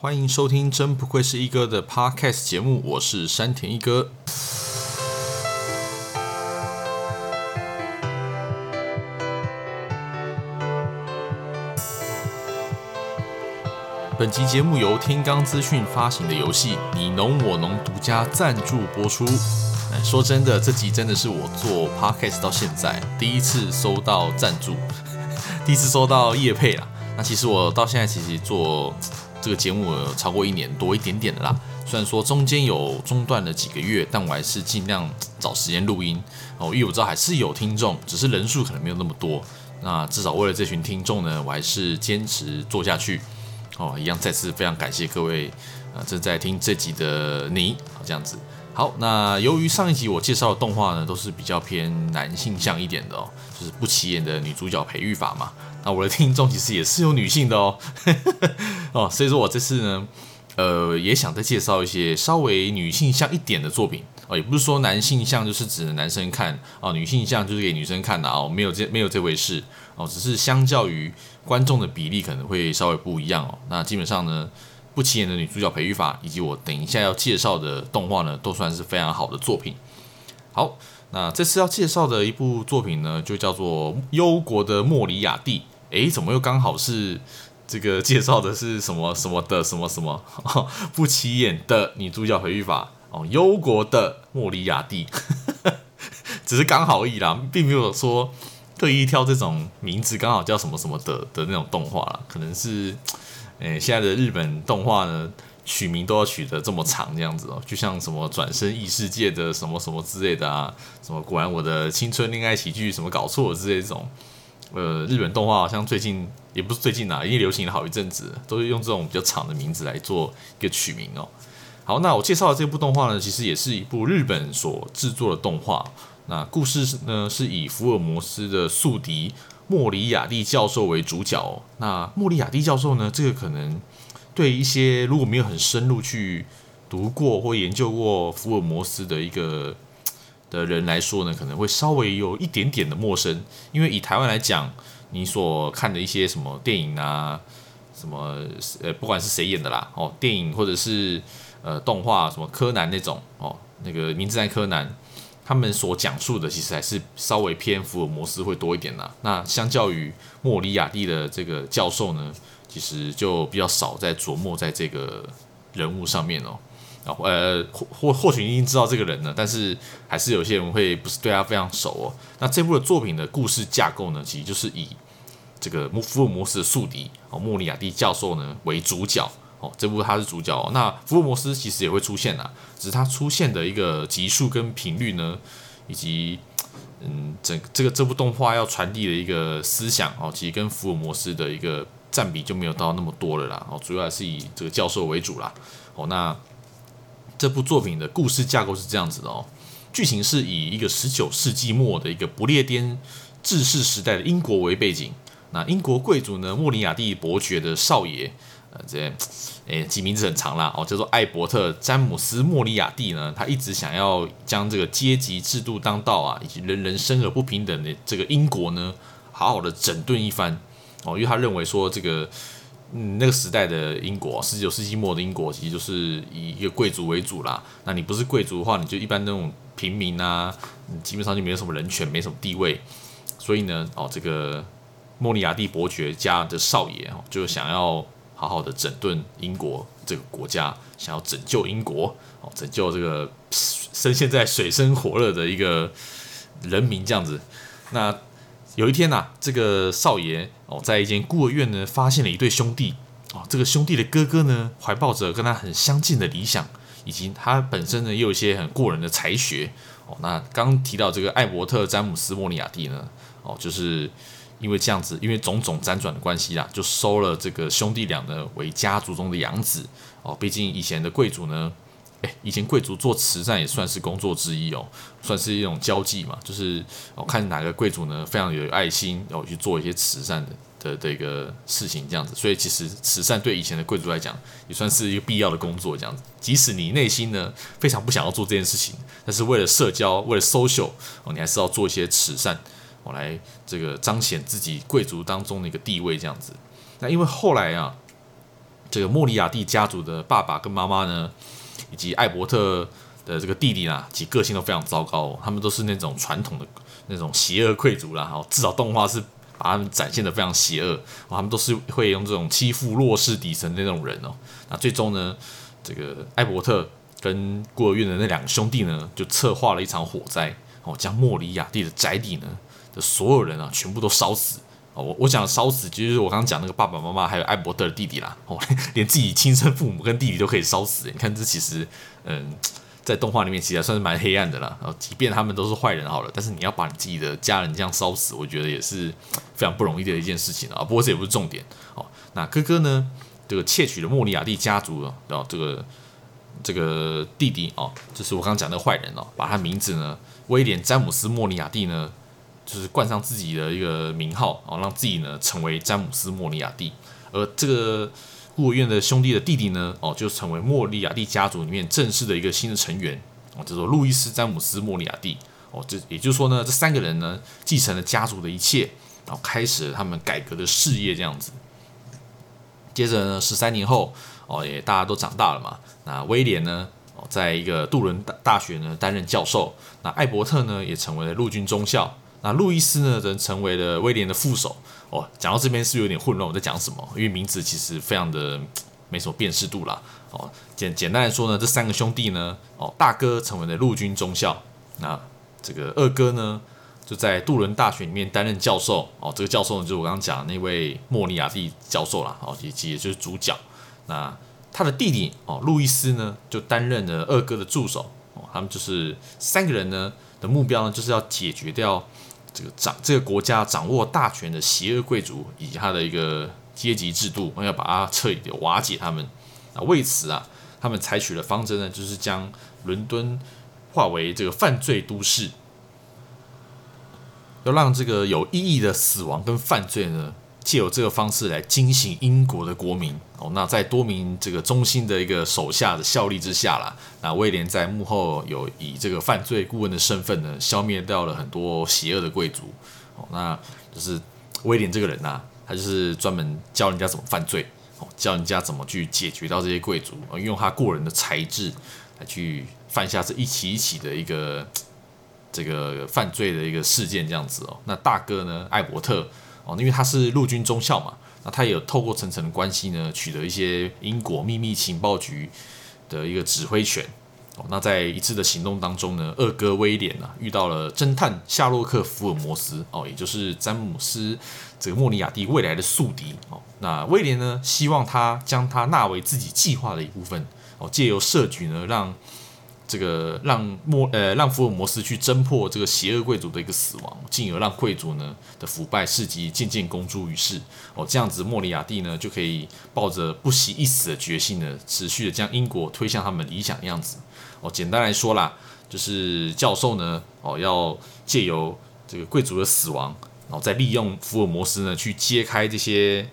欢迎收听《真不愧是一哥》的 Podcast 节目，我是山田一哥。本集节目由天罡资讯发行的游戏《你侬我侬》独家赞助播出。说真的，这集真的是我做 Podcast 到现在第一次收到赞助，第一次收到业配啦。那其实我到现在其实做。这个节目超过一年多一点点的啦，虽然说中间有中断了几个月，但我还是尽量找时间录音哦，因为我知道还是有听众，只是人数可能没有那么多。那至少为了这群听众呢，我还是坚持做下去哦。一样再次非常感谢各位啊正在听这集的你，这样子。好，那由于上一集我介绍的动画呢，都是比较偏男性向一点的哦，就是不起眼的女主角培育法嘛。那我的听众其实也是有女性的哦，哦，所以说我这次呢，呃，也想再介绍一些稍微女性向一点的作品哦，也不是说男性向就是指男生看哦，女性向就是给女生看的哦，没有这没有这回事哦，只是相较于观众的比例可能会稍微不一样哦。那基本上呢，不起眼的女主角培育法以及我等一下要介绍的动画呢，都算是非常好的作品。好。那这次要介绍的一部作品呢，就叫做《忧国的莫里亚蒂》。诶，怎么又刚好是这个介绍的是什么什么的什么什么 不起眼的女主角培育法哦？忧国的莫里亚蒂，只是刚好而已啦，并没有说特意挑这种名字刚好叫什么什么的的那种动画啦。可能是诶，现在的日本动画呢。取名都要取得这么长这样子哦，就像什么转生异世界的什么什么之类的啊，什么果然我的青春恋爱喜剧什么搞错了之类这种，呃，日本动画好像最近也不是最近啊，已经流行了好一阵子，都是用这种比较长的名字来做一个取名哦。好，那我介绍的这部动画呢，其实也是一部日本所制作的动画。那故事呢是以福尔摩斯的宿敌莫里亚蒂教授为主角哦。那莫里亚蒂教授呢，这个可能。对一些如果没有很深入去读过或研究过福尔摩斯的一个的人来说呢，可能会稍微有一点点的陌生。因为以台湾来讲，你所看的一些什么电影啊，什么呃，不管是谁演的啦，哦，电影或者是呃动画，什么柯南那种哦，那个名侦探柯南，他们所讲述的其实还是稍微偏福尔摩斯会多一点啦。那相较于莫里亚蒂的这个教授呢，其实就比较少在琢磨在这个人物上面哦，呃，或或或许已经知道这个人了，但是还是有些人会不是对他非常熟哦。那这部的作品的故事架构呢，其实就是以这个福尔摩斯的宿敌哦，莫里亚蒂教授呢为主角哦，这部他是主角哦。那福尔摩斯其实也会出现呐，只是他出现的一个集数跟频率呢，以及嗯，整这个这部动画要传递的一个思想哦，其实跟福尔摩斯的一个。占比就没有到那么多了啦，哦，主要还是以这个教授为主啦，哦，那这部作品的故事架构是这样子的哦，剧情是以一个十九世纪末的一个不列颠治世时代的英国为背景，那英国贵族呢，莫里亚蒂伯爵的少爷，这，诶，其名字很长啦，哦，叫做艾伯特詹姆斯莫里亚蒂呢，他一直想要将这个阶级制度当道啊，以及人人生而不平等的这个英国呢，好好的整顿一番。哦，因为他认为说这个，嗯，那个时代的英国，十九世纪末的英国，其实就是以一个贵族为主啦。那你不是贵族的话，你就一般那种平民啊，你基本上就没有什么人权，没什么地位。所以呢，哦，这个莫里亚蒂伯爵家的少爷哦，就想要好好的整顿英国这个国家，想要拯救英国，哦，拯救这个深陷在水深火热的一个人民这样子。那有一天呐、啊，这个少爷哦，在一间孤儿院呢，发现了一对兄弟哦。这个兄弟的哥哥呢，怀抱着跟他很相近的理想，以及他本身呢，也有一些很过人的才学哦。那刚提到这个艾伯特·詹姆斯·莫里亚蒂呢，哦，就是因为这样子，因为种种辗转的关系啦，就收了这个兄弟俩呢为家族中的养子哦。毕竟以前的贵族呢。诶，以前贵族做慈善也算是工作之一哦，算是一种交际嘛，就是我看哪个贵族呢非常有爱心，然后去做一些慈善的的这个事情这样子，所以其实慈善对以前的贵族来讲也算是一个必要的工作这样子，即使你内心呢非常不想要做这件事情，但是为了社交，为了 social 哦，你还是要做一些慈善，我来这个彰显自己贵族当中的一个地位这样子。那因为后来啊。这个莫里亚蒂家族的爸爸跟妈妈呢，以及艾伯特的这个弟弟啊，其个性都非常糟糕，他们都是那种传统的那种邪恶贵族啦。哦，至少动画是把他们展现的非常邪恶，他们都是会用这种欺负弱势底层的那种人哦。那最终呢，这个艾伯特跟孤儿院的那两个兄弟呢，就策划了一场火灾，哦，将莫里亚蒂的宅邸呢所有人啊，全部都烧死。我我讲烧死，就是我刚刚讲那个爸爸妈妈还有艾伯特的弟弟啦。哦，连自己亲生父母跟弟弟都可以烧死，你看这其实，嗯，在动画里面其实还算是蛮黑暗的啦。哦，即便他们都是坏人好了，但是你要把你自己的家人这样烧死，我觉得也是非常不容易的一件事情啊。不过这也不是重点哦。那哥哥呢，这个窃取了莫里亚蒂家族的，然后这个这个弟弟哦，就是我刚刚讲的坏人哦，把他名字呢，威廉詹姆斯莫里亚蒂呢。就是冠上自己的一个名号哦，让自己呢成为詹姆斯·莫里亚蒂，而这个孤儿院的兄弟的弟弟呢，哦，就成为莫里亚蒂家族里面正式的一个新的成员哦，叫做路易斯·詹姆斯·莫里亚蒂哦，这也就是说呢，这三个人呢继承了家族的一切，然后开始了他们改革的事业这样子。接着呢，十三年后哦，也大家都长大了嘛，那威廉呢，在一个杜伦大大学呢担任教授，那艾伯特呢也成为了陆军中校。那路易斯呢，则成为了威廉的副手。哦，讲到这边是有点混乱，我在讲什么？因为名字其实非常的没什么辨识度啦。哦，简简单来说呢，这三个兄弟呢，哦，大哥成为了陆军中校，那这个二哥呢，就在杜伦大学里面担任教授。哦，这个教授呢，就是我刚刚讲的那位莫尼亚蒂教授啦。哦，以及也就是主角。那他的弟弟哦，路易斯呢，就担任了二哥的助手。哦，他们就是三个人呢的目标呢，就是要解决掉。这个掌这个国家掌握大权的邪恶贵族以及他的一个阶级制度，我要把它彻底的瓦解他们。啊，为此啊，他们采取的方针呢，就是将伦敦化为这个犯罪都市，要让这个有意义的死亡跟犯罪呢。借由这个方式来惊醒英国的国民哦，那在多名这个忠心的一个手下的效力之下啦，那威廉在幕后有以这个犯罪顾问的身份呢，消灭掉了很多邪恶的贵族哦，那就是威廉这个人呐、啊，他就是专门教人家怎么犯罪，教人家怎么去解决到这些贵族，用他过人的才智来去犯下这一起一起的一个这个犯罪的一个事件这样子哦，那大哥呢，艾伯特。哦，因为他是陆军中校嘛，那他也有透过层层的关系呢，取得一些英国秘密情报局的一个指挥权。哦，那在一次的行动当中呢，二哥威廉啊遇到了侦探夏洛克·福尔摩斯，哦，也就是詹姆斯这个莫尼亚蒂未来的宿敌。哦，那威廉呢希望他将他纳为自己计划的一部分。哦，借由设局呢让。这个让莫呃让福尔摩斯去侦破这个邪恶贵族的一个死亡，进而让贵族呢的腐败事迹渐渐公诸于世。哦，这样子莫里亚蒂呢就可以抱着不惜一死的决心呢，持续的将英国推向他们理想的样子。哦，简单来说啦，就是教授呢哦要借由这个贵族的死亡，然后再利用福尔摩斯呢去揭开这些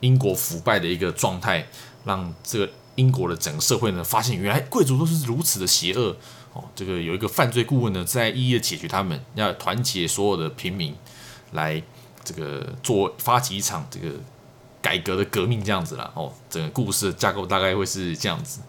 英国腐败的一个状态，让这个。英国的整个社会呢，发现原来贵族都是如此的邪恶哦。这个有一个犯罪顾问呢，在一一的解决他们，要团结所有的平民，来这个做发起一场这个改革的革命这样子啦。哦。整个故事的架构大概会是这样子。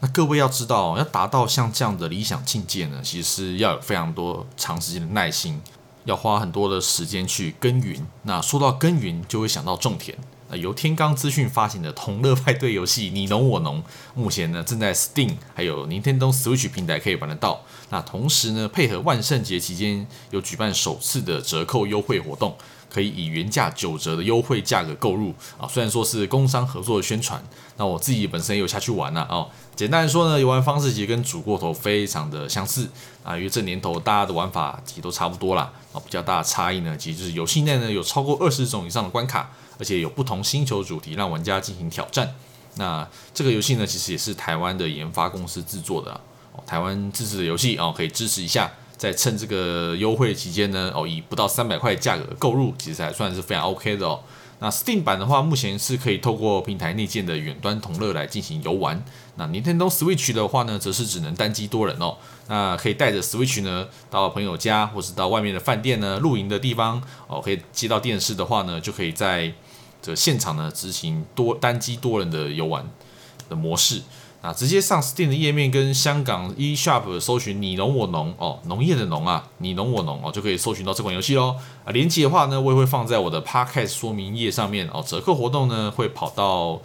那各位要知道，要达到像这样的理想境界呢，其实是要有非常多长时间的耐心，要花很多的时间去耕耘。那说到耕耘，就会想到种田。由天罡资讯发行的同乐派对游戏《你侬我侬》，目前呢正在 Steam 还有 Nintendo Switch 平台可以玩得到。那同时呢，配合万圣节期间有举办首次的折扣优惠活动，可以以原价九折的优惠价格购入啊。虽然说是工商合作的宣传，那我自己本身也有下去玩了哦。简单来说呢，游玩方式其实跟煮过头非常的相似啊，因为这年头大家的玩法其实都差不多啦。啊。比较大的差异呢，其实就是游戏内呢有超过二十种以上的关卡。而且有不同星球主题让玩家进行挑战。那这个游戏呢，其实也是台湾的研发公司制作的哦，台湾自制的游戏哦，可以支持一下。在趁这个优惠期间呢，哦，以不到三百块价格购入，其实还算是非常 OK 的哦。那 Steam 版的话，目前是可以透过平台内建的远端同乐来进行游玩。那 Nintendo Switch 的话呢，则是只能单机多人哦。那可以带着 Switch 呢，到朋友家或是到外面的饭店呢，露营的地方哦，可以接到电视的话呢，就可以在这现场呢执行多单机多人的游玩的模式。啊，直接上 Steam 的页面跟香港 eShop 搜寻“你侬我农”哦，农业的农啊，你侬我农哦，就可以搜寻到这款游戏喽。啊，链接的话呢，我也会放在我的 Podcast 说明页上面哦。折扣活动呢会跑到，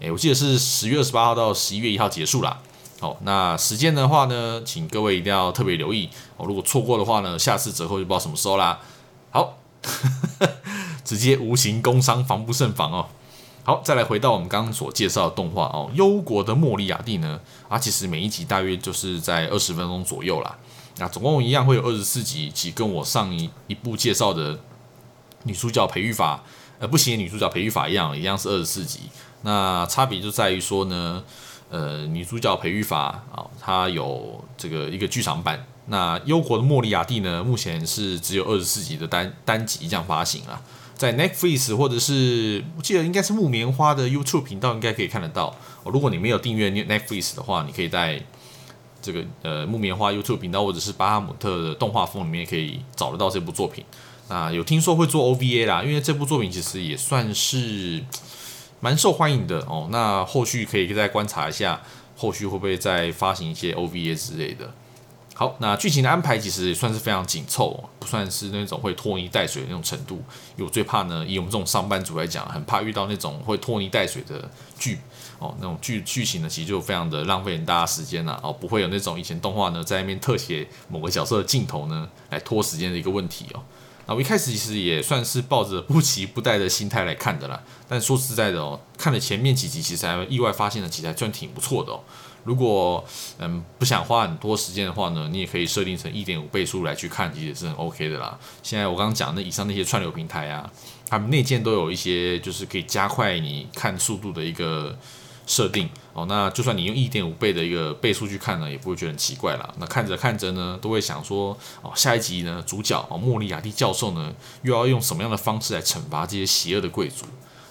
诶，我记得是十月二十八号到十一月一号结束啦。好，那时间的话呢，请各位一定要特别留意哦。如果错过的话呢，下次折扣就不知道什么时候啦。好，直接无形工商，防不胜防哦。好，再来回到我们刚刚所介绍的动画哦，《忧国的莫里亚蒂》呢，啊，其实每一集大约就是在二十分钟左右啦。那总共一样会有二十四集，其跟我上一一部介绍的女主角培育法，呃，不行女主角培育法一样，一样是二十四集。那差别就在于说呢，呃，女主角培育法啊，它有这个一个剧场版。那《忧国的莫里亚蒂》呢，目前是只有二十四集的单单集这样发行啊。在 Netflix 或者是我记得应该是木棉花的 YouTube 频道应该可以看得到哦。如果你没有订阅 Netflix 的话，你可以在这个呃木棉花 YouTube 频道或者是巴哈姆特的动画风里面可以找得到这部作品。那有听说会做 OVA 啦，因为这部作品其实也算是蛮受欢迎的哦。那后续可以再观察一下，后续会不会再发行一些 OVA 之类的。好，那剧情的安排其实也算是非常紧凑，不算是那种会拖泥带水的那种程度。因为我最怕呢，以我们这种上班族来讲，很怕遇到那种会拖泥带水的剧哦。那种剧剧情呢，其实就非常的浪费很大的时间了哦。不会有那种以前动画呢，在那边特写某个角色的镜头呢，来拖时间的一个问题哦。那我一开始其实也算是抱着不期不待的心态来看的啦。但说实在的哦，看了前面几集，其实还意外发现了几集还算挺不错的哦。如果嗯不想花很多时间的话呢，你也可以设定成一点五倍速来去看，其实是很 OK 的啦。现在我刚刚讲的以上那些串流平台啊，他们内建都有一些就是可以加快你看速度的一个设定哦。那就算你用一点五倍的一个倍数去看呢，也不会觉得很奇怪啦。那看着看着呢，都会想说哦，下一集呢，主角哦莫里亚蒂教授呢，又要用什么样的方式来惩罚这些邪恶的贵族？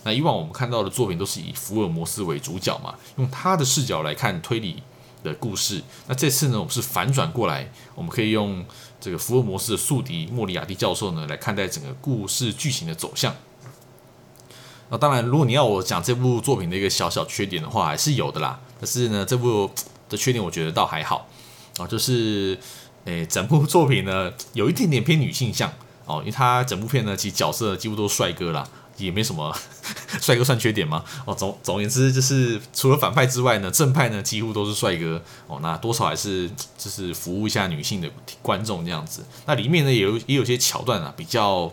那以往我们看到的作品都是以福尔摩斯为主角嘛，用他的视角来看推理的故事。那这次呢，我们是反转过来，我们可以用这个福尔摩斯的宿敌莫里亚蒂教授呢来看待整个故事剧情的走向。那当然，如果你要我讲这部作品的一个小小缺点的话，还是有的啦。但是呢，这部的缺点我觉得倒还好啊，就是诶，整部作品呢有一点点偏女性向哦，因为它整部片呢其实角色几乎都是帅哥啦。也没什么 帅哥算缺点吗？哦，总总言之，就是除了反派之外呢，正派呢几乎都是帅哥哦。那多少还是就是服务一下女性的观众这样子。那里面呢也有也有些桥段啊，比较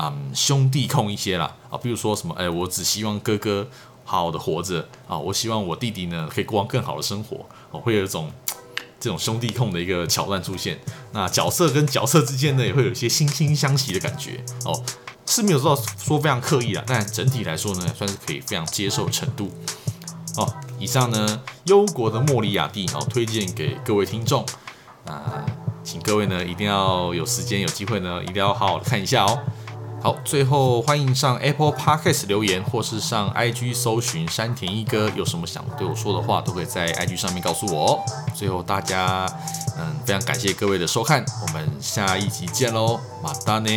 嗯兄弟控一些啦啊，比如说什么哎，我只希望哥哥好好的活着啊，我希望我弟弟呢可以过上更好的生活哦，会有一种这种兄弟控的一个桥段出现。那角色跟角色之间呢也会有一些惺惺相惜的感觉哦。是没有做到说非常刻意啦，但整体来说呢，算是可以非常接受程度。哦，以上呢，忧国的莫里亚蒂哦，推荐给各位听众啊，请各位呢一定要有时间有机会呢，一定要好好的看一下哦。好，最后欢迎上 Apple Podcast 留言，或是上 IG 搜寻山田一哥，有什么想对我说的话，都可以在 IG 上面告诉我哦。最后大家嗯，非常感谢各位的收看，我们下一集见喽，马达呢。